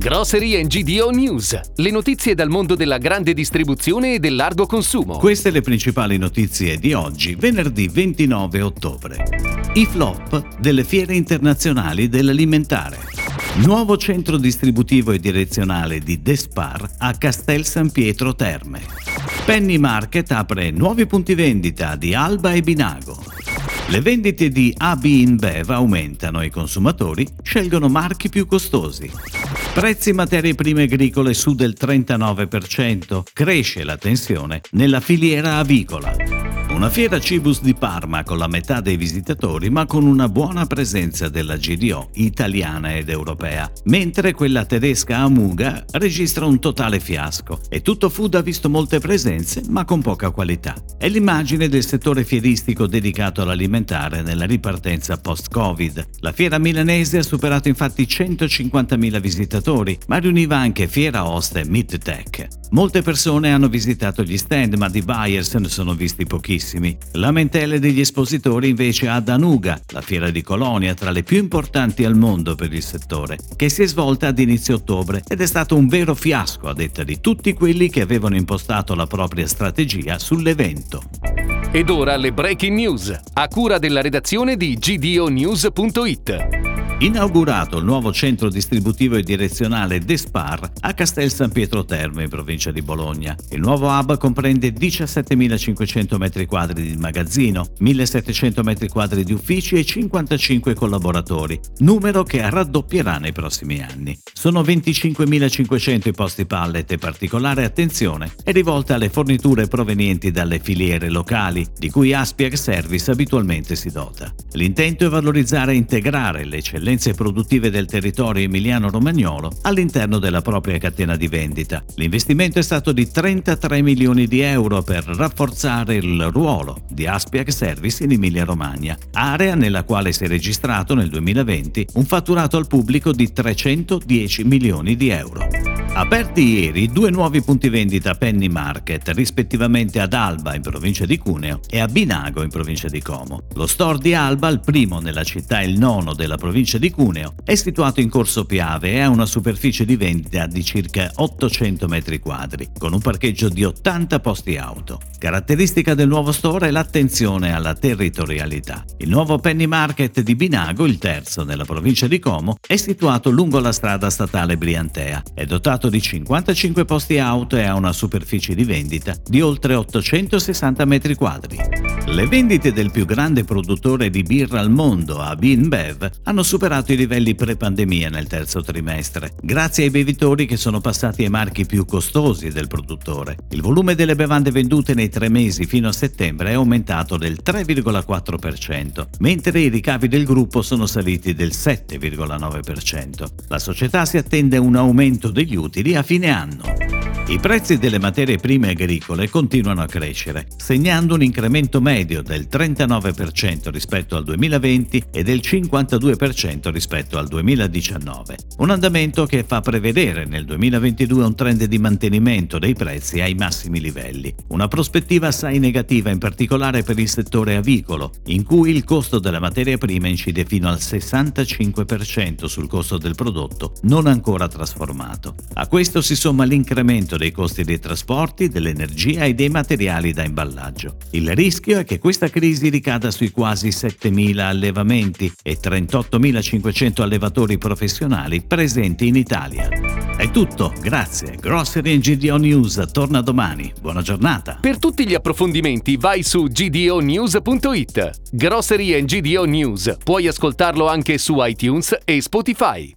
Grocery GDO News, le notizie dal mondo della grande distribuzione e del largo consumo. Queste le principali notizie di oggi, venerdì 29 ottobre. I flop delle fiere internazionali dell'alimentare. Nuovo centro distributivo e direzionale di Despar a Castel San Pietro Terme. Penny Market apre nuovi punti vendita di Alba e Binago. Le vendite di AB InBev aumentano e i consumatori scelgono marchi più costosi. Prezzi materie prime agricole su del 39%, cresce la tensione nella filiera avicola. Una fiera Cibus di Parma con la metà dei visitatori ma con una buona presenza della GDO italiana ed europea, mentre quella tedesca Amuga registra un totale fiasco e tutto food ha visto molte presenze ma con poca qualità. È l'immagine del settore fieristico dedicato all'alimentare nella ripartenza post-Covid. La fiera milanese ha superato infatti 150.000 visitatori, ma riuniva anche Fiera Host e Midtech. Molte persone hanno visitato gli stand, ma di buyer se ne sono visti pochissimi. Lamentele degli espositori invece a Danuga, la fiera di Colonia tra le più importanti al mondo per il settore, che si è svolta ad inizio ottobre ed è stato un vero fiasco a detta di tutti quelli che avevano impostato la propria strategia sull'evento. Ed ora le breaking news, a cura della redazione di gdonews.it. Inaugurato il nuovo centro distributivo e direzionale Despar a Castel San Pietro Terme in provincia di Bologna. Il nuovo hub comprende 17.500 m2 di magazzino, 1.700 m2 di uffici e 55 collaboratori, numero che raddoppierà nei prossimi anni. Sono 25.500 i posti pallet e particolare attenzione è rivolta alle forniture provenienti dalle filiere locali, di cui Aspiag Service abitualmente si dota. L'intento è valorizzare e integrare le eccellenze eccellenze produttive del territorio emiliano-romagnolo all'interno della propria catena di vendita. L'investimento è stato di 33 milioni di euro per rafforzare il ruolo di Aspiac Service in Emilia-Romagna, area nella quale si è registrato nel 2020 un fatturato al pubblico di 310 milioni di euro. Aperti ieri due nuovi punti vendita Penny Market, rispettivamente ad Alba in provincia di Cuneo e a Binago in provincia di Como. Lo store di Alba, il primo nella città e il nono della provincia di Cuneo, è situato in Corso Piave e ha una superficie di vendita di circa 800 metri quadri, con un parcheggio di 80 posti auto. Caratteristica del nuovo store è l'attenzione alla territorialità. Il nuovo Penny Market di Binago, il terzo nella provincia di Como, è situato lungo la strada statale Briantea. È dotato di 55 posti auto e ha una superficie di vendita di oltre 860 metri quadri. Le vendite del più grande produttore di birra al mondo, AB InBev, hanno superato i livelli pre-pandemia nel terzo trimestre, grazie ai bevitori che sono passati ai marchi più costosi del produttore. Il volume delle bevande vendute nei tre mesi fino a settembre è aumentato del 3,4%, mentre i ricavi del gruppo sono saliti del 7,9%. La società si attende un aumento degli utili a fine anno. I prezzi delle materie prime agricole continuano a crescere, segnando un incremento medio del 39% rispetto al 2020 e del 52% rispetto al 2019. Un andamento che fa prevedere nel 2022 un trend di mantenimento dei prezzi ai massimi livelli. Una prospettiva assai negativa in particolare per il settore avicolo, in cui il costo della materia prima incide fino al 65% sul costo del prodotto non ancora trasformato. A questo si somma l'incremento dei costi dei trasporti, dell'energia e dei materiali da imballaggio. Il rischio è che questa crisi ricada sui quasi 7.000 allevamenti e 38.500 allevatori professionali presenti in Italia. È tutto, grazie. Grocery GDO News torna domani. Buona giornata. Per tutti gli approfondimenti vai su gdonews.it. Grocery GDO News. Puoi ascoltarlo anche su iTunes e Spotify.